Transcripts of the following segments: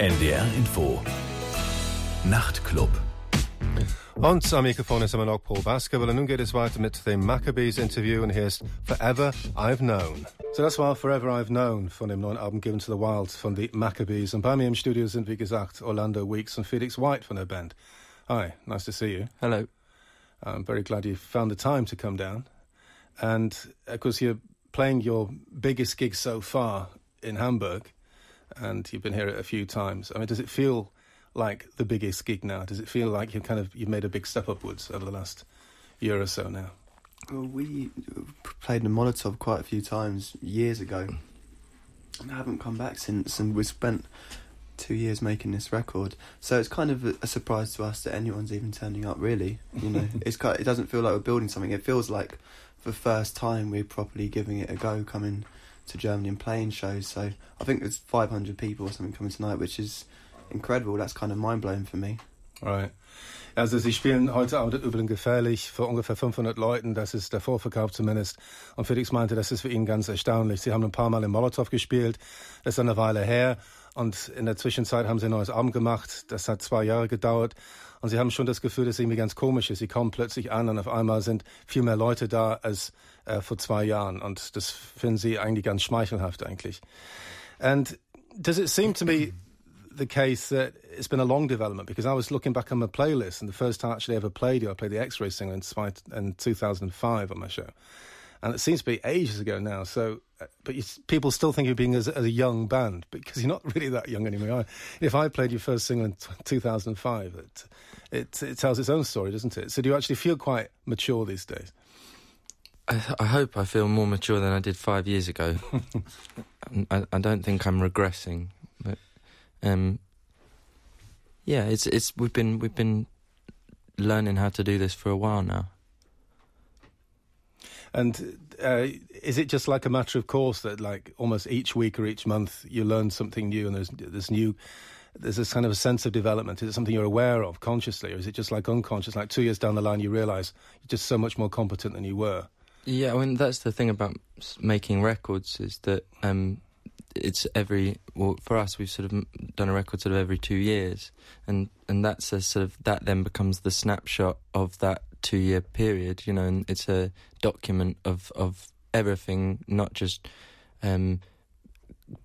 NDR Info. Nachtclub. Und am Mikrofon ist immer noch Paul Baskerville und nun geht es weiter mit dem Maccabees Interview und hier ist Forever I've Known. So das war Forever I've Known von dem neuen Album Given to the Wild von The Maccabees und bei mir im Studio sind wie gesagt Orlando Weeks und Felix White von der Band. Hi, nice to see you. Hello. I'm very glad you found the time to come down. And of course you're playing your biggest gig so far in Hamburg and you've been here a few times. I mean, does it feel like the biggest gig now? Does it feel like you've kind of you've made a big step upwards over the last year or so now? Well, we played in Molotow quite a few times years ago, and I haven't come back since. And we spent two years making this record, so it's kind of a, a surprise to us that anyone's even turning up. Really, you know, it's kind it doesn't feel like we're building something. It feels like for the first time we're properly giving it a go, coming to Germany and playing shows. So I think there's 500 people or something coming tonight, which is incredible. That's kind of mind blowing for me. Right. Also sie spielen heute Abend übrigens gefährlich vor ungefähr 500 Leuten. Das ist der Vorverkauf zumindest. Und Felix meinte, das ist für ihn ganz erstaunlich. Sie haben ein paar Mal in Molotow gespielt. Das ist eine Weile her. Und in der Zwischenzeit haben sie ein neues Album gemacht. Das hat zwei Jahre gedauert. Und sie haben schon das Gefühl, dass es irgendwie ganz komisch ist. Sie kommen plötzlich an und auf einmal sind viel mehr Leute da als äh, vor zwei Jahren. Und das finden sie eigentlich ganz schmeichelhaft eigentlich. And does it seem to me the case that it's been a long development because I was looking back on my playlist and the first time I actually ever played you, I played the X-Ray single in, in 2005 on my show. And it seems to be ages ago now. So, uh, but you, people still think you're being as, as, a young band because you're not really that young anymore. If I played your first single in 2005, it, it, it tells its own story, doesn't it? So, do you actually feel quite mature these days? I, I hope I feel more mature than I did five years ago. I, I, don't think I'm regressing, but um, yeah, it's it's we've been we've been learning how to do this for a while now. And uh, is it just like a matter of course that like almost each week or each month you learn something new and there's this new there's this kind of a sense of development? Is it something you're aware of consciously, or is it just like unconscious? Like two years down the line, you realise you're just so much more competent than you were. Yeah, I mean that's the thing about making records is that um, it's every well for us we've sort of done a record sort of every two years, and and that's a sort of that then becomes the snapshot of that two year period, you know, and it's a document of of everything, not just um,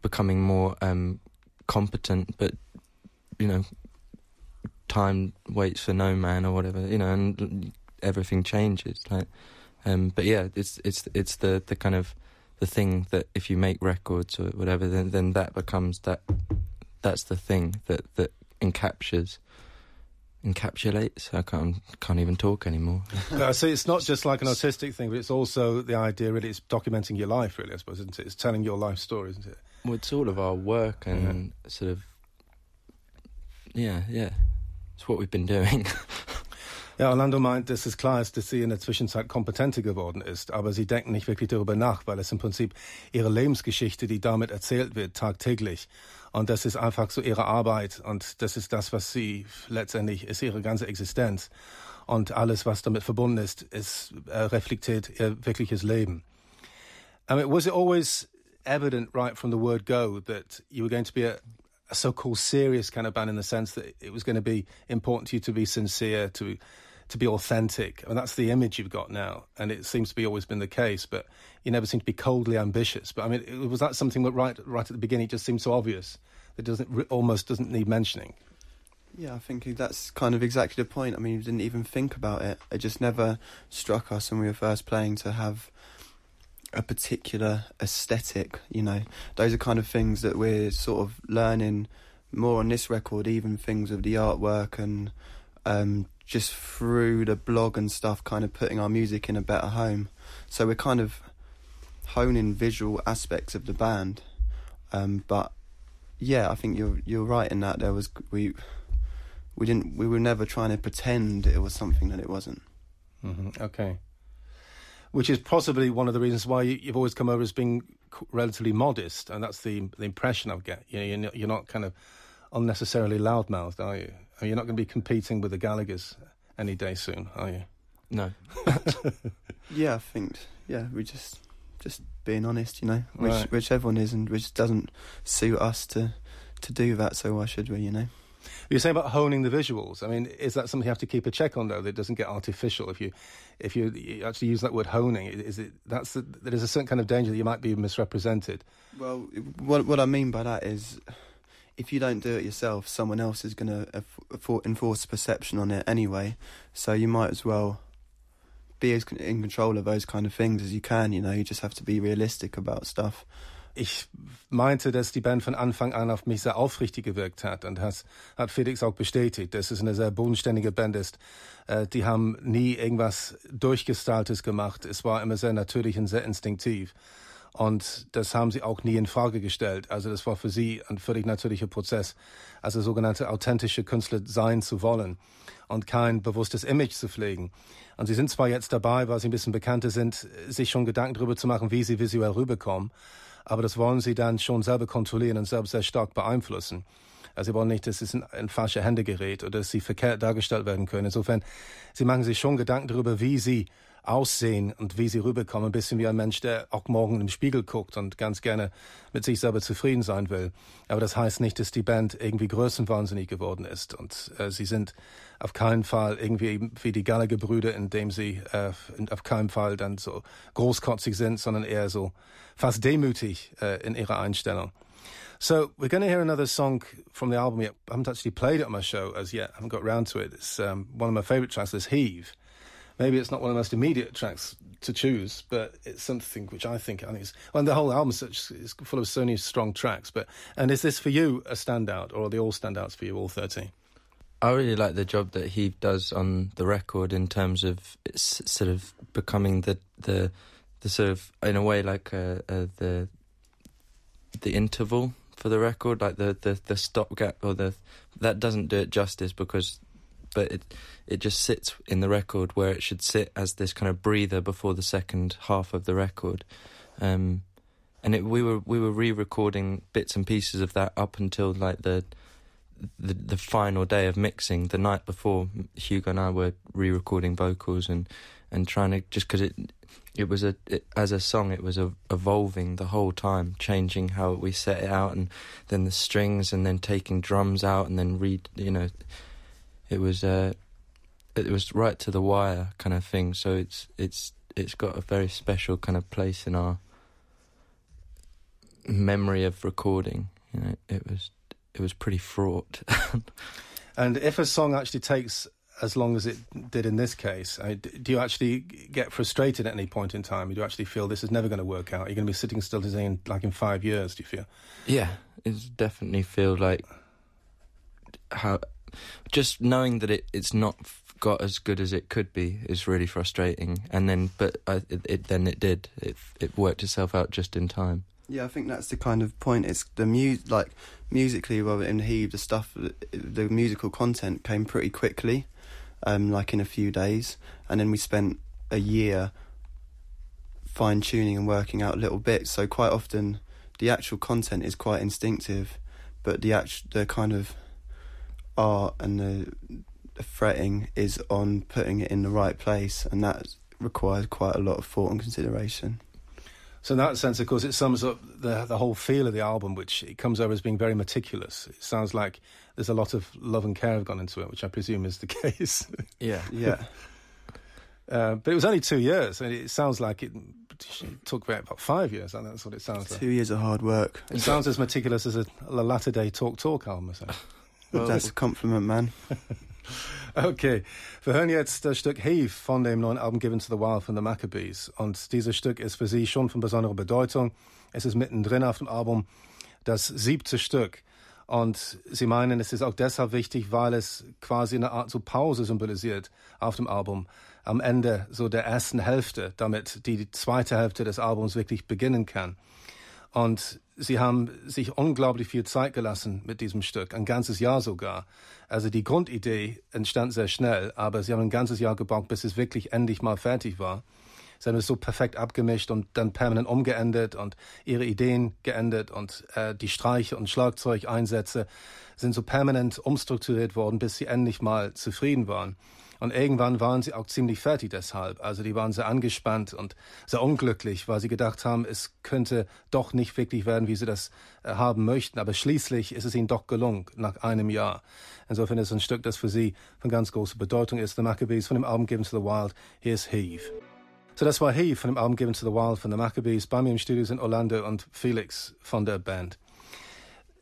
becoming more um, competent, but you know, time waits for no man or whatever, you know, and everything changes. Like, um, but yeah, it's it's it's the the kind of the thing that if you make records or whatever, then then that becomes that that's the thing that that encaptures encapsulates. I can't can't even talk anymore. I see. It's not just like an artistic thing, but it's also the idea. Really, it's documenting your life. Really, I suppose, isn't it? It's telling your life story, isn't it? Well, it's all of our work and yeah. sort of. Yeah, yeah. It's what we've been doing. Ja, Orlando meint, dass es klar ist, dass sie in der Zwischenzeit kompetenter geworden ist, aber sie denken nicht wirklich darüber nach, weil es im Prinzip ihre Lebensgeschichte, die damit erzählt wird, tagtäglich. Und das ist einfach so ihre Arbeit und das ist das, was sie letztendlich ist, ihre ganze Existenz. Und alles, was damit verbunden ist, ist äh, reflektiert ihr wirkliches Leben. Was it always evident right from the word go that you were going to be a, a so-called serious kind of band in the sense that it was going to be important to you to be sincere, to to be authentic. I mean, that's the image you've got now, and it seems to be always been the case. But you never seem to be coldly ambitious. But I mean, was that something that right right at the beginning it just seemed so obvious that doesn't almost doesn't need mentioning? Yeah, I think that's kind of exactly the point. I mean, we didn't even think about it. It just never struck us when we were first playing to have a particular aesthetic. You know, those are kind of things that we're sort of learning more on this record. Even things of the artwork and um, just through the blog and stuff, kind of putting our music in a better home. So we're kind of honing visual aspects of the band. Um, but yeah, I think you're you're right in that there was we we didn't we were never trying to pretend it was something that it wasn't. Mm-hmm. Okay. Which is possibly one of the reasons why you, have always come over as being relatively modest, and that's the the impression I get. You know, you're not, you're not kind of unnecessarily loudmouthed, are you? You're not going to be competing with the Gallaghers any day soon, are you? No. yeah, I think yeah, we just just being honest, you know, which right. which everyone is, and which doesn't suit us to to do that, so why should we? You know. You're saying about honing the visuals. I mean, is that something you have to keep a check on though? That it doesn't get artificial if you if you, you actually use that word honing. Is it that's the, there's a certain kind of danger that you might be misrepresented. Well, what what I mean by that is. If you don't do it yourself, someone else is going to enforce perception on it anyway. So you might as well be as in control of those kind of things as you can. You know, you just have to be realistic about stuff. ich meinte, dass die Band von Anfang an auf mich sehr aufrichtig gewirkt hat und das hat Felix auch bestätigt, dass es eine sehr bodenständige Band ist. Äh, die haben nie irgendwas durchgestaltes gemacht. Es war immer sehr natürlich und sehr instinktiv. Und das haben sie auch nie in Frage gestellt. Also das war für sie ein völlig natürlicher Prozess, also sogenannte authentische Künstler sein zu wollen und kein bewusstes Image zu pflegen. Und sie sind zwar jetzt dabei, weil sie ein bisschen bekannter sind, sich schon Gedanken darüber zu machen, wie sie visuell rüberkommen aber das wollen sie dann schon selber kontrollieren und selbst sehr stark beeinflussen. Also sie wollen nicht, dass es in, in falsche Hände gerät oder dass sie verkehrt dargestellt werden können. Insofern, sie machen sich schon Gedanken darüber, wie sie aussehen und wie sie rüberkommen. Ein bisschen wie ein Mensch, der auch morgen im Spiegel guckt und ganz gerne mit sich selber zufrieden sein will. Aber das heißt nicht, dass die Band irgendwie größenwahnsinnig geworden ist. Und äh, sie sind auf keinen Fall irgendwie wie die Gallagher-Brüder, indem sie äh, auf keinen Fall dann so großkotzig sind, sondern eher so fast demütig äh, in ihrer Einstellung. So we're going to hear another song from the album. I haven't actually played it on my show as yet. I haven't got round to it. It's um, one of my favourite tracks. Is Heave. Maybe it's not one of the most immediate tracks to choose, but it's something which I think I think is well, the whole album such is full of so many strong tracks. But and is this for you a standout, or are they all standouts for you, all thirteen? I really like the job that he does on the record in terms of it's sort of becoming the the the sort of in a way like uh, uh, the the interval for the record, like the the the stopgap or the that doesn't do it justice because but it it just sits in the record where it should sit as this kind of breather before the second half of the record. Um, and it, we were we were re-recording bits and pieces of that up until like the, the the final day of mixing. The night before, Hugo and I were re-recording vocals and and trying to just because it it was a it, as a song it was a, evolving the whole time, changing how we set it out, and then the strings, and then taking drums out, and then read you know it was uh, it was right to the wire kind of thing. So it's it's it's got a very special kind of place in our memory of recording. You know, it was it was pretty fraught. and if a song actually takes as long as it did in this case, I, do you actually get frustrated at any point in time? Do you actually feel this is never going to work out? You're going to be sitting still in like in five years. Do you feel? Yeah, it definitely feels like how just knowing that it, it's not got as good as it could be is really frustrating. And then, but I, it, it, then it did. It it worked itself out just in time. Yeah, I think that's the kind of point. It's the mu like musically, well, in Heave, the stuff, the musical content came pretty quickly, um, like in a few days, and then we spent a year fine tuning and working out little bits. So quite often, the actual content is quite instinctive, but the act, the kind of art and the, the fretting is on putting it in the right place, and that requires quite a lot of thought and consideration. So in that sense, of course, it sums up the the whole feel of the album, which it comes over as being very meticulous. It sounds like there's a lot of love and care have gone into it, which I presume is the case. Yeah, yeah. Uh, but it was only two years, and it sounds like it took about five years. And that's what it sounds like. Two years of hard work. It sounds as meticulous as a, a latter day talk talk album. Well, That's a compliment, man. Okay, wir hören jetzt das Stück Heave von dem neuen Album Given to the Wild von The Maccabees. Und dieses Stück ist für sie schon von besonderer Bedeutung. Es ist mittendrin auf dem Album das siebte Stück. Und sie meinen, es ist auch deshalb wichtig, weil es quasi eine Art so Pause symbolisiert auf dem Album. Am Ende so der ersten Hälfte, damit die zweite Hälfte des Albums wirklich beginnen kann. Und sie haben sich unglaublich viel Zeit gelassen mit diesem Stück, ein ganzes Jahr sogar. Also die Grundidee entstand sehr schnell, aber sie haben ein ganzes Jahr gebraucht, bis es wirklich endlich mal fertig war. Sie haben es so perfekt abgemischt und dann permanent umgeändert und ihre Ideen geändert und äh, die Streiche und Schlagzeugeinsätze sind so permanent umstrukturiert worden, bis sie endlich mal zufrieden waren. Und irgendwann waren sie auch ziemlich fertig deshalb. Also die waren sehr angespannt und sehr unglücklich, weil sie gedacht haben, es könnte doch nicht wirklich werden, wie sie das äh, haben möchten. Aber schließlich ist es ihnen doch gelungen, nach einem Jahr. Insofern ist es ein Stück, das für sie von ganz großer Bedeutung ist. The Maccabees von dem Album Given to the Wild. Hier ist Heave. So, das war Heave von dem Album Given to the Wild von The Maccabees. Bei mir im Studio sind Orlando und Felix von der Band.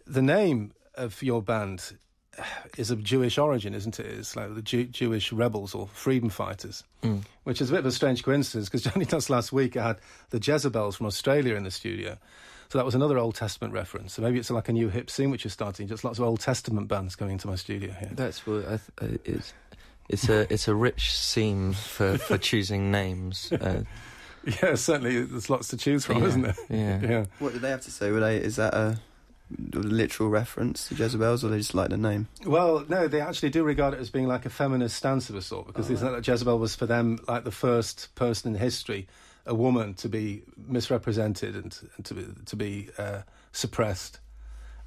The name of your band is of Jewish origin, isn't it? It's like the Jew- Jewish rebels or freedom fighters, Mm. which is a bit of a strange coincidence because only just last week I had the Jezabels from Australia in the studio. So that was another Old Testament reference. So maybe it's like a new hip scene which is starting. Just lots of Old Testament bands coming into my studio here. That's what I th- uh, it's. It's a it's a rich seam for, for choosing names. Uh, Yeah, certainly there's lots to choose from, Yeah, isn't there? yeah. yeah. What did they have to say? Were they? Is that a, a literal reference to Jezebels, or they just like the name? Well, no, they actually do regard it as being like a feminist stance of a sort because Oh, they think that Jezebel was for them like the first person in history, a woman, to be misrepresented and, and to be, to be uh, suppressed.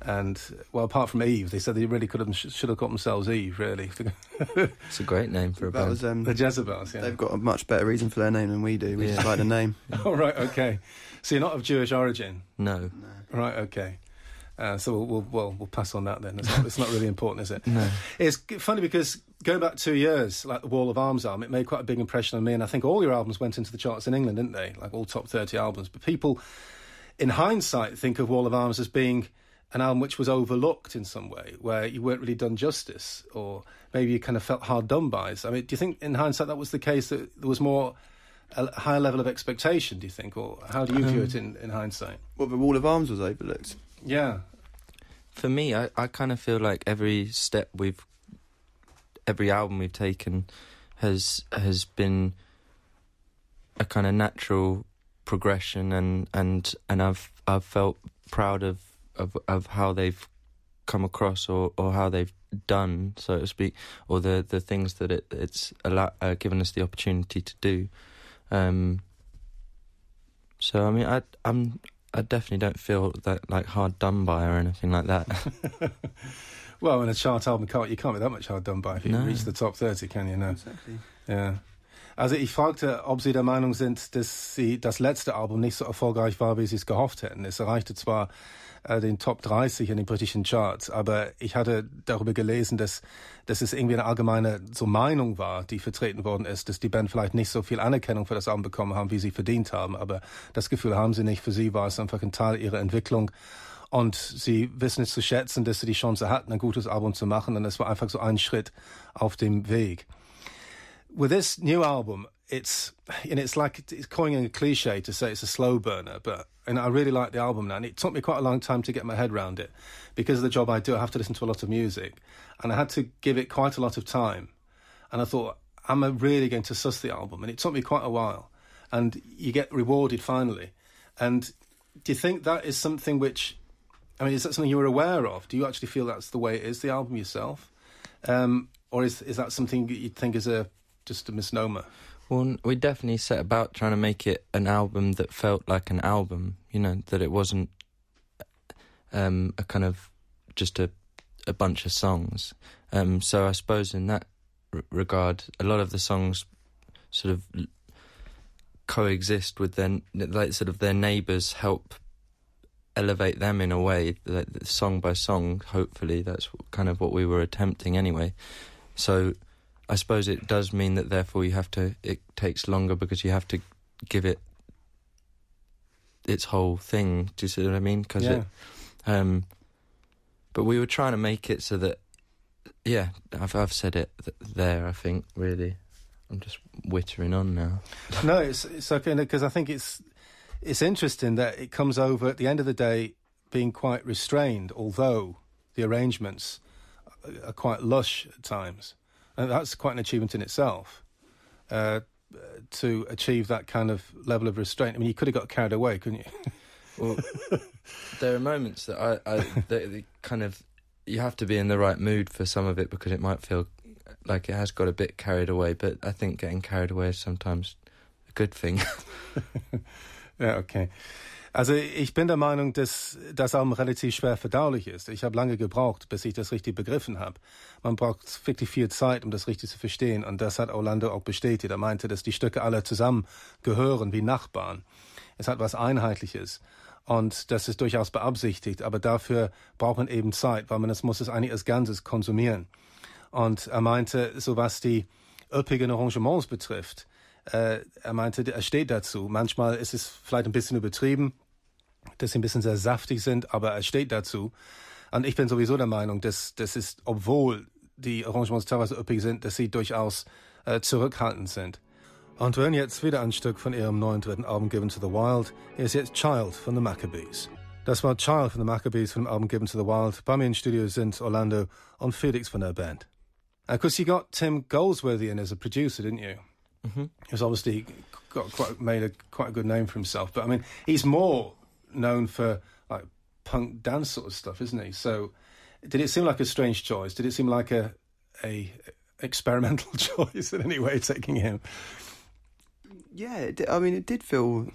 And well, apart from Eve, they said they really could have should have got themselves Eve. Really, it's a great name for a That band. was um. the Jezabels. Yeah. They've got a much better reason for their name than we do. We just Yeah. like the name. oh right, okay. So you're not of Jewish origin, no, right? Okay. Uh, so we'll, we'll well we'll pass on that then. It's not, it's not really important, is it? no. It's funny because going back two years, like the Wall of Arms album, it made quite a big impression on me, and I think all your albums went into the charts in England, didn't they? Like all top thirty albums. But people, in hindsight, think of Wall of Arms as being an album which was overlooked in some way, where you weren't really done justice, or maybe you kind of felt hard done by. So, I mean, do you think in hindsight that was the case that there was more a higher level of expectation? Do you think, or how do you view it in, in hindsight? Well, the Wall of Arms was overlooked. Yeah, For me, I, I kind of feel like every step we've, every album we've taken, has has been a kind of natural progression, and and and I've I've felt proud of of of how they've come across or or how they've done, so to speak, or the the things that it it's allow, uh, given us the opportunity to do. Um, so I mean, I I'm I definitely don't feel that like hard done by or anything like that. well, in a chart album, can't, you can't be that much hard done by if you No. reach the top thirty, can you? No. Exactly. Ja. Also ich fragte, ob Sie der Meinung sind, dass Sie das letzte Album nicht so erfolgreich war, wie Sie es gehofft hätten. Es erreichte zwar äh, den Top 30 in den britischen Charts, aber ich hatte darüber gelesen, dass, dass es irgendwie eine allgemeine so Meinung war, die vertreten worden ist, dass die Band vielleicht nicht so viel Anerkennung für das Album bekommen haben, wie sie verdient haben. Aber das Gefühl haben sie nicht. Für sie war es einfach ein Teil ihrer Entwicklung. Und sie wissen es zu schätzen, dass sie die Chance hatten, ein gutes Album zu machen. Und es war einfach so ein Schritt auf dem Weg. with this new album, it's and it's like it's coining a cliche to say it's a slow burner, but and I really like the album now. And it took me quite a long time to get my head around it because of the job I do. I have to listen to a lot of music, and I had to give it quite a lot of time. And I thought, am I really going to suss the album? And it took me quite a while. And you get rewarded finally. And do you think that is something which, I mean, is that something you were aware of? Do you actually feel that's the way it is, the album yourself? Um, or is is that something you think is a just a misnomer? Well, we definitely set about trying to make it an album that felt like an album. You know, that it wasn't um, a kind of just a a bunch of songs. Um, so I suppose in that r- regard, a lot of the songs sort of coexist with their like sort of their neighbours help elevate them in a way like song by song hopefully that's kind of what we were attempting anyway so I suppose it does mean that therefore you have to it takes longer because you have to give it its whole thing. Do you see what I mean? Because yeah. it um but we were trying to make it so that yeah I've I've said it th- there I think really. I'm just wittering on now. No, it's it's okay because I think it's it's interesting that it comes over at the end of the day being quite restrained, although the arrangements are quite lush at times, and that's quite an achievement in itself. Uh, to achieve that kind of level of restraint, I mean, you could have got carried away, couldn't you? Well, there are moments that I, I that that kind of you have to be in the right mood for some of it because it might feel like it has got a bit carried away. But I think getting carried away is sometimes a good thing. Ja, okay. Also ich bin der Meinung, dass das Album relativ schwer verdaulich ist. Ich habe lange gebraucht, bis ich das richtig begriffen habe. Man braucht wirklich viel Zeit, um das richtig zu verstehen. Und das hat Orlando auch bestätigt. Er meinte, dass die Stücke alle zusammen gehören wie Nachbarn. Es hat was Einheitliches. Und das ist durchaus beabsichtigt. Aber dafür braucht man eben Zeit, weil man das muss es eigentlich als Ganzes konsumieren. Und er meinte, so was die üppigen Arrangements betrifft, äh, er meinte, er steht dazu. Manchmal ist es vielleicht ein bisschen übertrieben, dass sie ein bisschen sehr saftig sind, aber er steht dazu. Und ich bin sowieso der Meinung, dass das ist, obwohl die Arrangements teilweise üppig sind, dass sie durchaus äh, zurückhaltend sind. Und wir hören jetzt wieder ein Stück von ihrem neuen dritten Album Given to the Wild. Hier ist jetzt Child von The Maccabees. Das war Child von The Maccabees von dem Album Given to the Wild. Bei mir im Studio sind Orlando und Felix von der Band. Of course, you got Tim Goldsworthy in as a producer, didn't you? Mm-hmm. He's obviously got quite made a quite a good name for himself. But I mean, he's more known for like punk dance sort of stuff, isn't he? So, did it seem like a strange choice? Did it seem like a a experimental choice in any way taking him? Yeah, did, I mean, it did feel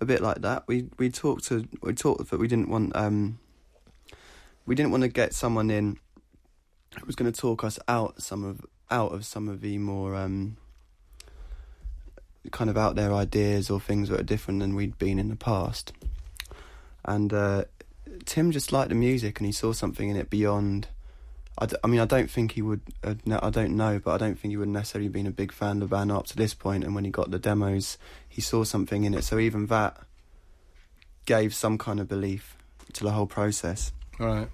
a bit like that. We we talked to we talked that we didn't want um we didn't want to get someone in who was going to talk us out some of out of some of the more um kind of out there ideas or things that are different than we'd been in the past and uh, Tim just liked the music and he saw something in it beyond. I, d- I mean, I don't think he would. Uh, no, I don't know, but I don't think he would necessarily been a big fan of band up to this point. And when he got the demos, he saw something in it. So even that gave some kind of belief to the whole process. Right.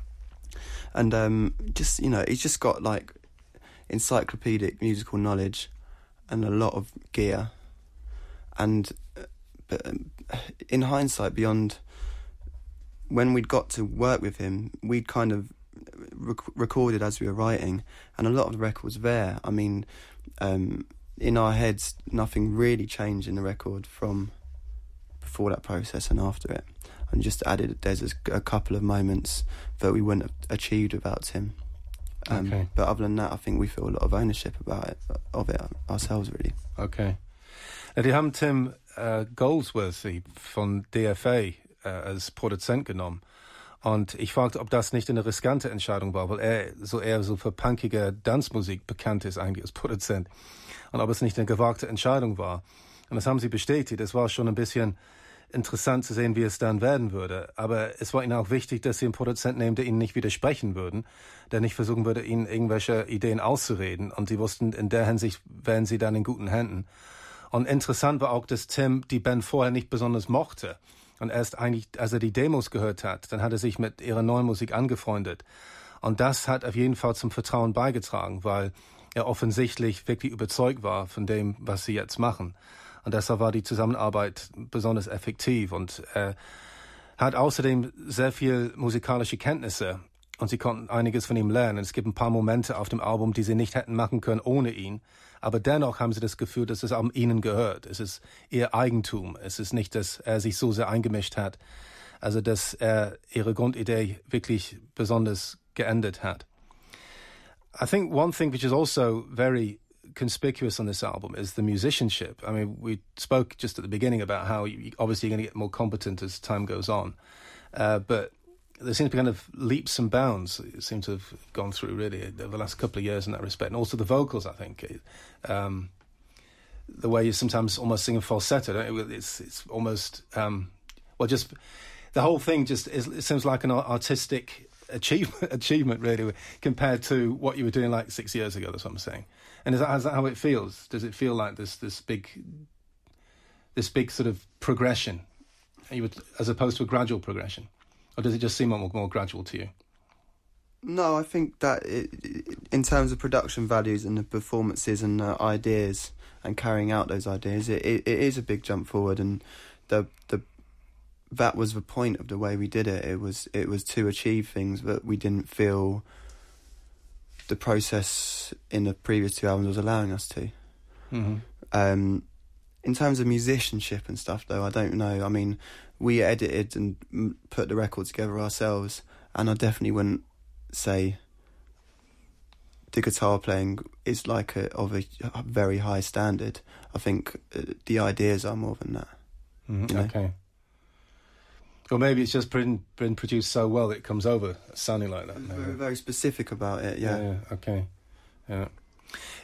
And um, just you know, he's just got like encyclopedic musical knowledge and a lot of gear. And uh, but um, in hindsight, beyond when we'd got to work with him, we'd kind of rec- recorded as we were writing, and a lot of the records there. I mean, um, in our heads, nothing really changed in the record from before that process and after it, and just added. There's a, a couple of moments that we wouldn't have achieved without him. Um, okay. But other than that, I think we feel a lot of ownership about it, of it ourselves, really. Okay. die haben Tim uh, Goldsworthy von DFA äh, als Produzent genommen. Und ich fragte, ob das nicht eine riskante Entscheidung war, weil er so eher so für punkige Tanzmusik bekannt ist eigentlich als Produzent. Und ob es nicht eine gewagte Entscheidung war. Und das haben sie bestätigt. Es war schon ein bisschen interessant zu sehen, wie es dann werden würde. Aber es war ihnen auch wichtig, dass sie einen Produzenten nehmen, der ihnen nicht widersprechen würden, der nicht versuchen würde, ihnen irgendwelche Ideen auszureden. Und sie wussten, in der Hinsicht wären sie dann in guten Händen. Und interessant war auch, dass Tim die Band vorher nicht besonders mochte. Und erst eigentlich, als er die Demos gehört hat, dann hat er sich mit ihrer neuen Musik angefreundet. Und das hat auf jeden Fall zum Vertrauen beigetragen, weil er offensichtlich wirklich überzeugt war von dem, was sie jetzt machen. Und deshalb war die Zusammenarbeit besonders effektiv und er hat außerdem sehr viel musikalische Kenntnisse und sie konnten einiges von ihm lernen. Es gibt ein paar Momente auf dem Album, die sie nicht hätten machen können ohne ihn. Aber dennoch haben sie das Gefühl, dass es Album ihnen gehört. Es ist ihr Eigentum. Es ist nicht, dass er sich so sehr eingemischt hat. Also, dass er ihre Grundidee wirklich besonders geändert hat. I think one thing which is also very conspicuous on this album is the musicianship. I mean, we spoke just at the beginning about how you, obviously you're going to get more competent as time goes on. Uh, but there seems to be kind of leaps and bounds it seems to have gone through really over the last couple of years in that respect, and also the vocals. I think um, the way you sometimes almost sing a falsetto, it? it's it's almost um, well, just the whole thing just is, it seems like an artistic achievement achievement really compared to what you were doing like six years ago. That's what I'm saying. And is that, is that how it feels? Does it feel like this this big this big sort of progression, would, as opposed to a gradual progression? Or does it just seem more, more gradual to you? No, I think that it, in terms of production values and the performances and the ideas and carrying out those ideas, it, it, it is a big jump forward, and the the that was the point of the way we did it. It was it was to achieve things that we didn't feel the process in the previous two albums was allowing us to. Mm-hmm. Um, in terms of musicianship and stuff, though, I don't know. I mean, we edited and put the record together ourselves, and I definitely wouldn't say the guitar playing is like a, of a, a very high standard. I think uh, the ideas are more than that. Mm-hmm. You know? Okay. Or maybe it's just been, been produced so well that it comes over sounding like that. Very, very specific about it, yeah. ja okay. Ja.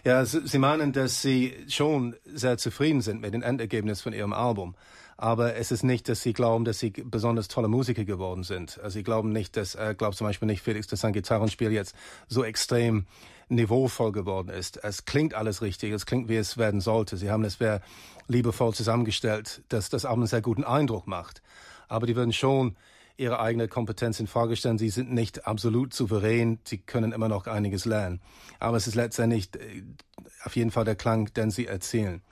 Ja, Sie meinen, dass Sie schon sehr zufrieden sind mit dem Endergebnis von Ihrem Album. Aber es ist nicht, dass Sie glauben, dass Sie besonders tolle Musiker geworden sind. Also Sie glauben nicht, dass, äh, glaubt zum Beispiel nicht, Felix, dass sein Gitarrenspiel jetzt so extrem niveauvoll geworden ist. Es klingt alles richtig, es klingt, wie es werden sollte. Sie haben es sehr liebevoll zusammengestellt, dass das Album einen sehr guten Eindruck macht. Aber die würden schon ihre eigene Kompetenz in Frage stellen. Sie sind nicht absolut souverän, sie können immer noch einiges lernen. Aber es ist letztendlich äh, auf jeden Fall der Klang, den sie erzielen.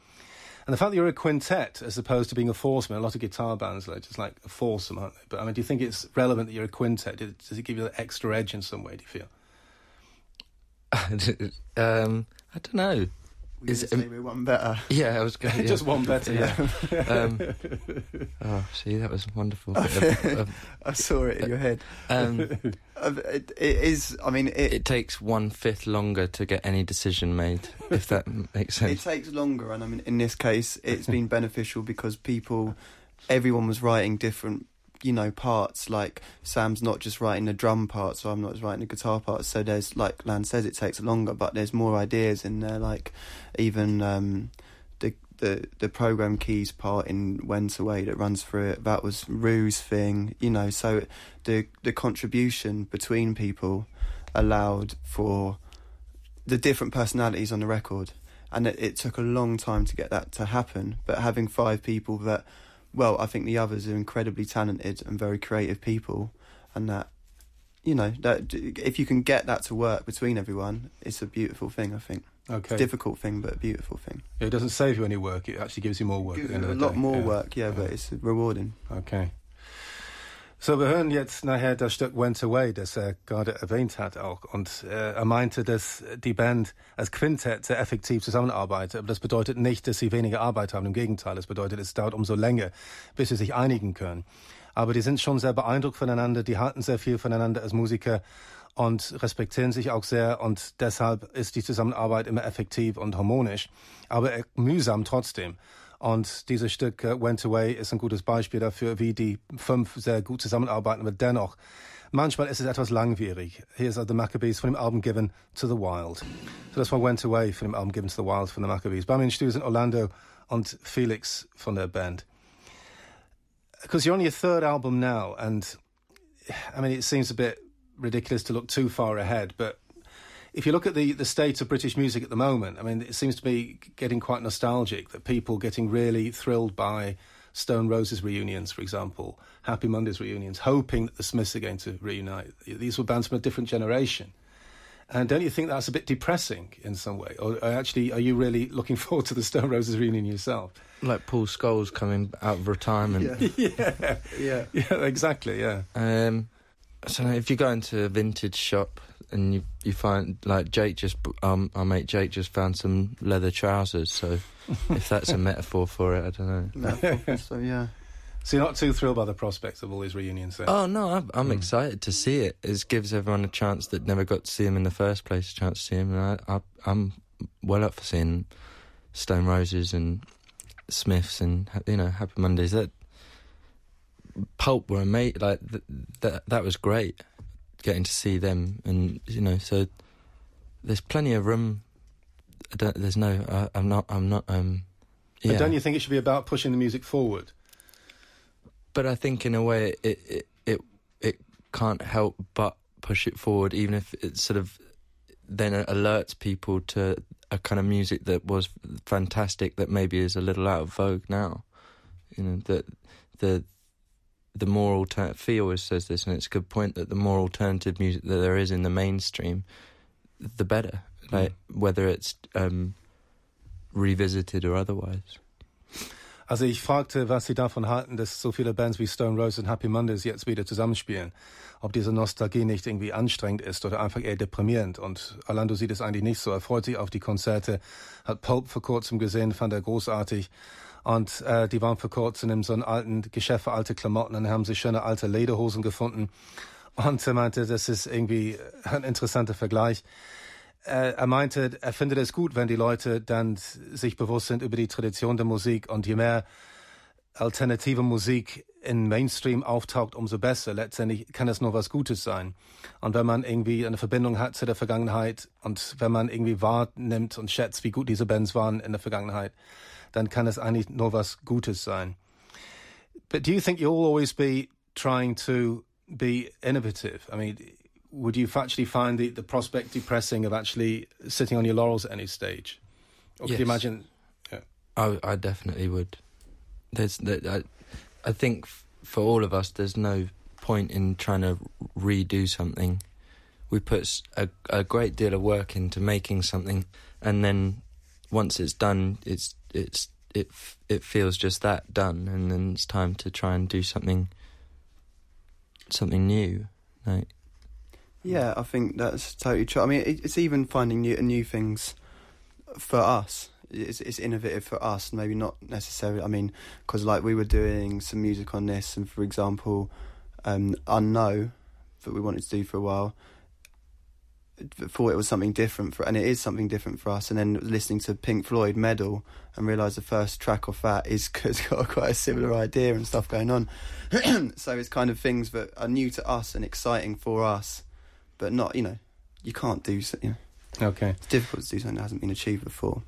And the fact that you're a quintet as opposed to being a foursome, a lot of guitar bands are just like a foursome, aren't they? But I mean, do you think it's relevant that you're a quintet? Does it give you that extra edge in some way, do you feel? um, I don't know. We is it, one better. Yeah, I was going yeah. just one better. Yeah. um, oh, see, that was wonderful. I saw it in your head. Um, it, it is. I mean, it, it takes one fifth longer to get any decision made. If that makes sense. It takes longer, and I mean, in this case, it's been beneficial because people, everyone was writing different you know parts like Sam's not just writing the drum part so I'm not just writing the guitar part so there's like Lan says it takes longer but there's more ideas in there like even um, the the the program keys part in Went Away that runs through it that was Rue's thing you know so the the contribution between people allowed for the different personalities on the record and it, it took a long time to get that to happen but having five people that well, I think the others are incredibly talented and very creative people, and that you know that if you can get that to work between everyone, it's a beautiful thing. I think. Okay. It's a difficult thing, but a beautiful thing. Yeah, it doesn't save you any work. It actually gives you more work. a lot day. more yeah. work, yeah, yeah, but it's rewarding. Okay. So, wir hören jetzt nachher das Stück Went Away, das er gerade erwähnt hat auch. Und äh, er meinte, dass die Band als Quintett sehr effektiv zusammenarbeitet. Aber das bedeutet nicht, dass sie weniger Arbeit haben. Im Gegenteil, es bedeutet, es dauert umso länger, bis sie sich einigen können. Aber die sind schon sehr beeindruckt voneinander, die halten sehr viel voneinander als Musiker und respektieren sich auch sehr und deshalb ist die Zusammenarbeit immer effektiv und harmonisch, aber mühsam trotzdem. Und dieses Stück uh, Went Away ist ein gutes Beispiel dafür, wie die fünf sehr gut zusammenarbeiten, aber dennoch, manchmal ist es etwas langwierig. Hier ist The Maccabees von dem Album Given to the Wild. So das war Went Away von dem Album Given to the Wild von The Maccabees. Bei mir in Studio sind Orlando und Felix von der Band. Because you're on your third album now, and I mean, it seems a bit ridiculous to look too far ahead, but if you look at the, the state of British music at the moment, I mean, it seems to be getting quite nostalgic that people getting really thrilled by Stone Roses reunions, for example, Happy Mondays reunions, hoping that the Smiths are going to reunite. These were bands from a different generation. And don't you think that's a bit depressing in some way? Or actually, are you really looking forward to the Stone Roses reunion yourself? Like Paul Scholes coming out of retirement. Yeah, yeah, yeah, yeah exactly, yeah. Um, so if you go into a vintage shop and you you find like Jake just um our mate Jake just found some leather trousers. So if that's a metaphor for it, I don't know. so yeah. So you're not too thrilled by the prospects of all these reunions then? Oh no, I'm, I'm mm. excited to see it. It gives everyone a chance that never got to see him in the first place, a chance to see him. And I, I, am well up for seeing Stone Roses and Smiths and you know Happy Mondays. That Pulp were amazing. Like th- that, that was great getting to see them, and you know, so there's plenty of room. There's no, uh, I'm not, I'm not. Um, yeah. But don't you think it should be about pushing the music forward? But I think in a way it it it, it can't help but push it forward, even if it sort of then alerts people to a kind of music that was fantastic that maybe is a little out of vogue now. You know that the the more alternative. Fee always says this, and it's a good point that the more alternative music that there is in the mainstream, the better. Mm. Like whether it's um, revisited or otherwise. Also ich fragte, was Sie davon halten, dass so viele Bands wie Stone Roses und Happy Mondays jetzt wieder zusammenspielen. Ob diese Nostalgie nicht irgendwie anstrengend ist oder einfach eher deprimierend. Und Orlando sieht es eigentlich nicht so. Er freut sich auf die Konzerte, hat Pulp vor kurzem gesehen, fand er großartig. Und äh, die waren vor kurzem in so einem alten Geschäft für alte Klamotten und haben sich schöne alte Lederhosen gefunden. Und er meinte, das ist irgendwie ein interessanter Vergleich. Äh, er meinte, er findet es gut, wenn die Leute dann sich bewusst sind über die Tradition der Musik und je mehr alternative Musik in Mainstream auftaucht, umso besser. Letztendlich kann es nur was Gutes sein. Und wenn man irgendwie eine Verbindung hat zu der Vergangenheit und wenn man irgendwie wahrnimmt und schätzt, wie gut diese Bands waren in der Vergangenheit, dann kann es eigentlich nur was Gutes sein. But do you think you'll always be trying to be innovative? I mean, would you actually find the, the prospect depressing of actually sitting on your laurels at any stage? Or yes. could you imagine? Yeah. I, I definitely would. There's, I, I think for all of us, there's no point in trying to redo something. We put a, a great deal of work into making something, and then once it's done, it's it's it it feels just that done, and then it's time to try and do something something new. Like, yeah, I think that's totally true. I mean, it's even finding new new things for us. It's, it's innovative for us, maybe not necessarily. I mean, because like we were doing some music on this, and for example, um, Unknow that we wanted to do for a while thought it was something different for, and it is something different for us. And then listening to Pink Floyd Meddle and realise the first track off that is has got quite a similar idea and stuff going on. so it's kind of things that are new to us and exciting for us, but not you know you can't do you know. Okay. It's difficult to do something that hasn't been achieved before.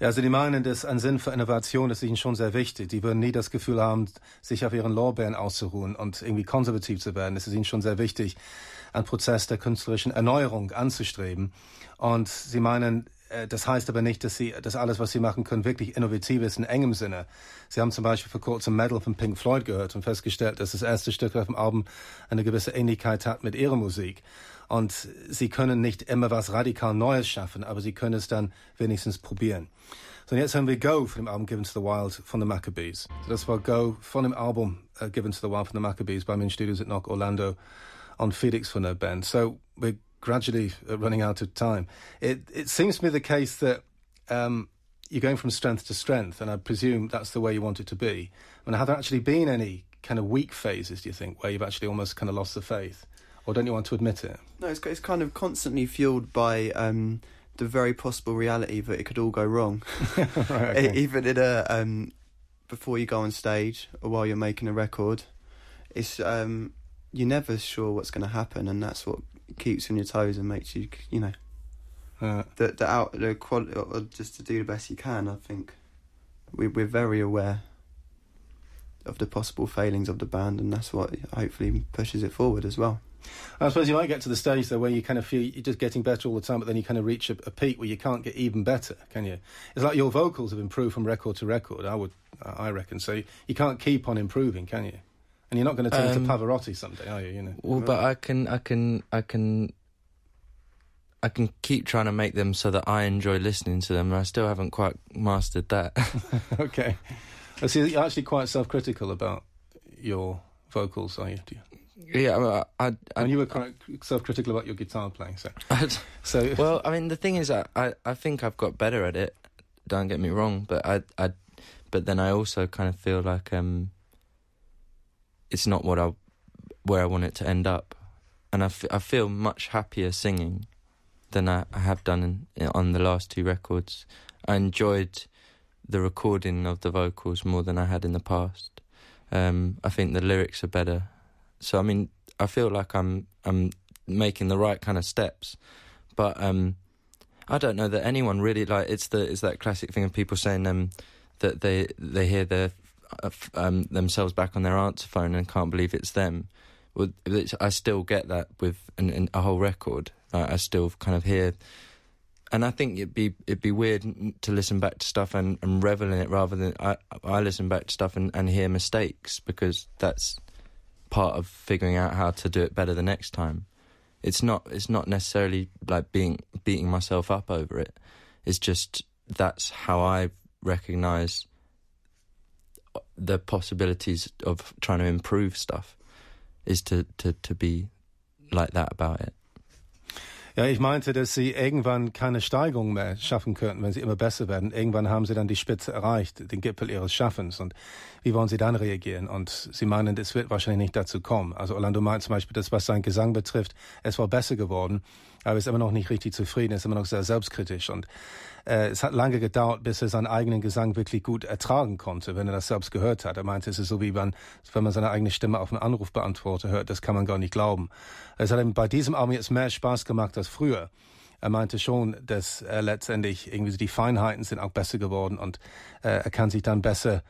Also die meinen, dass ein Sinn für Innovation ist ihnen schon sehr wichtig. Die würden nie das Gefühl haben, sich auf ihren Lorbeeren auszuruhen und irgendwie konservativ zu werden. Es ist ihnen schon sehr wichtig, einen Prozess der künstlerischen Erneuerung anzustreben. Und sie meinen, äh, das heißt aber nicht, dass sie, dass alles, was sie machen können, wirklich innovativ ist in engem Sinne. Sie haben zum Beispiel vor kurzem Metal von Pink Floyd gehört und festgestellt, dass das erste Stück auf dem Album eine gewisse Ähnlichkeit hat mit ihrer Musik. Und sie können nicht immer was radikal Neues schaffen, aber sie können es dann wenigstens probieren. So, und jetzt hören wir Go von dem Album Given to the Wild von The Maccabees. So, das war Go von dem Album uh, Given to the Wild von The Maccabees bei mir in Studios at Knock Orlando on Felix von der Band. So we're gradually uh, running out of time. It, it seems to me the case that um, you're going from strength to strength, and I presume that's the way you want it to be. I mean, have there actually been any kind of weak phases, do you think, where you've actually almost kind of lost the faith? Or don't you want to admit it? No, it's, it's kind of constantly fueled by um, the very possible reality that it could all go wrong. right, okay. Even in a um, before you go on stage or while you're making a record, it's um, you're never sure what's going to happen, and that's what keeps you on your toes and makes you, you know, uh, the the out the quality, or just to do the best you can. I think we we're very aware of the possible failings of the band, and that's what hopefully pushes it forward as well. I suppose you might get to the stage though where you kind of feel you're just getting better all the time, but then you kind of reach a, a, peak where you can't get even better, can you? It's like your vocals have improved from record to record. I would, I reckon. So you can't keep on improving, can you? And you're not going to turn um, into Pavarotti someday, are you? You know. Well, but I can, I can, I can, I can keep trying to make them so that I enjoy listening to them, and I still haven't quite mastered that. okay. I see. You're actually quite self-critical about your vocals, are you? you? Yeah, I, I, I, and you were quite self-critical about your guitar playing. So, so well, I mean, the thing is, I, I, I think I've got better at it. Don't get me wrong, but I, I, but then I also kind of feel like um, it's not what I, where I want it to end up, and I, f- I feel much happier singing than I, I have done in, on the last two records. I enjoyed the recording of the vocals more than I had in the past. Um, I think the lyrics are better so I mean, I feel like I'm I'm making the right kind of steps, but um, I don't know that anyone really like. It's the it's that classic thing of people saying um, that they they hear their um, themselves back on their answer phone and can't believe it's them. I still get that with an, an, a whole record. I still kind of hear, and I think it'd be it'd be weird to listen back to stuff and, and revel in it rather than I I listen back to stuff and, and hear mistakes because that's part of figuring out how to do it better the next time. It's not it's not necessarily like being beating myself up over it. It's just that's how I recognize the possibilities of trying to improve stuff is to, to, to be like that about it. Ja, ich meinte, dass sie irgendwann keine Steigerung mehr schaffen könnten, wenn sie immer besser werden. Irgendwann haben sie dann die Spitze erreicht, den Gipfel ihres Schaffens. Und wie wollen sie dann reagieren? Und sie meinen, es wird wahrscheinlich nicht dazu kommen. Also Orlando meint zum Beispiel, dass was sein Gesang betrifft, es war besser geworden, aber ist immer noch nicht richtig zufrieden, ist immer noch sehr selbstkritisch. Und äh, es hat lange gedauert, bis er seinen eigenen Gesang wirklich gut ertragen konnte, wenn er das selbst gehört hat. Er meinte, es ist so wie man, wenn man seine eigene Stimme auf einen Anrufbeantworter hört, das kann man gar nicht glauben. Es hat ihm bei diesem Album jetzt mehr Spaß gemacht als früher. Er meinte schon, dass er letztendlich irgendwie die Feinheiten sind auch besser geworden und äh, er kann sich dann besser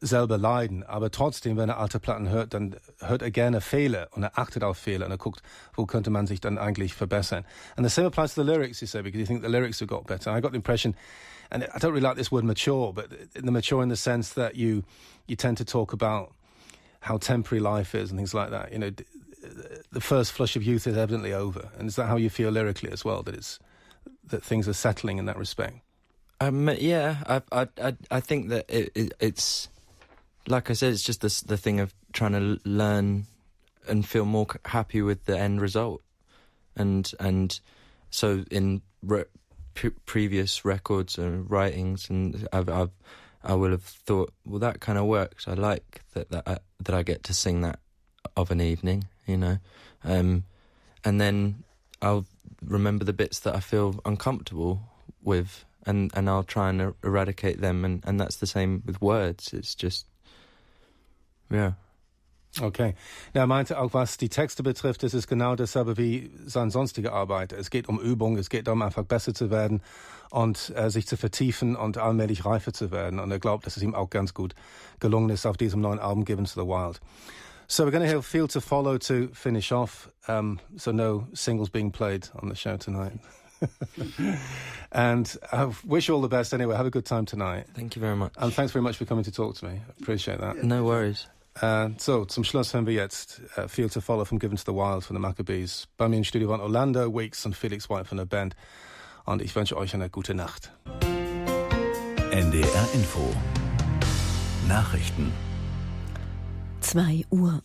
selber leiden. Aber trotzdem, wenn er alte Platten hört, dann hört er gerne Fehler und er achtet auf Fehler und er guckt, wo könnte man sich dann eigentlich verbessern. And the same applies to the lyrics, you say, because you think the lyrics have got better. I got the impression, and I don't really like this word mature, but the mature in the sense that you, you tend to talk about how temporary life is and things like that. You know, the first flush of youth is evidently over. And is that how you feel lyrically as well, that it's, that things are settling in that respect? Um, yeah, I, I, I, I think that it, it, it's, like I said, it's just this, the thing of trying to learn and feel more happy with the end result, and and so in re- p- previous records and writings, and I've, I've I will have thought, well, that kind of works. I like that that I, that I get to sing that of an evening, you know, um, and then I'll remember the bits that I feel uncomfortable with, and and I'll try and er- eradicate them, and and that's the same with words. It's just Ja. Okay. Er meinte auch, was die Texte betrifft, ist es genau dasselbe wie seine sonstige Arbeit. Es geht um Übung, es geht darum, einfach besser zu werden und äh, sich zu vertiefen und allmählich reifer zu werden. Und er glaubt, dass es ihm auch ganz gut gelungen ist auf diesem neuen Album Given to the Wild. So we're going to hear Feel to Follow to finish off. Um, so no singles being played on the show tonight. and I wish you all the best anyway. Have a good time tonight. Thank you very much. And thanks very much for coming to talk to me. I appreciate that. No worries. Uh, so, zum Schluss hören wir jetzt uh, Feel to Follow from Given to the Wild von den Maccabees. Bei mir im Studio waren Orlando Weeks und Felix White von der Band. Und ich wünsche euch eine gute Nacht. NDR Info Nachrichten 2 Uhr.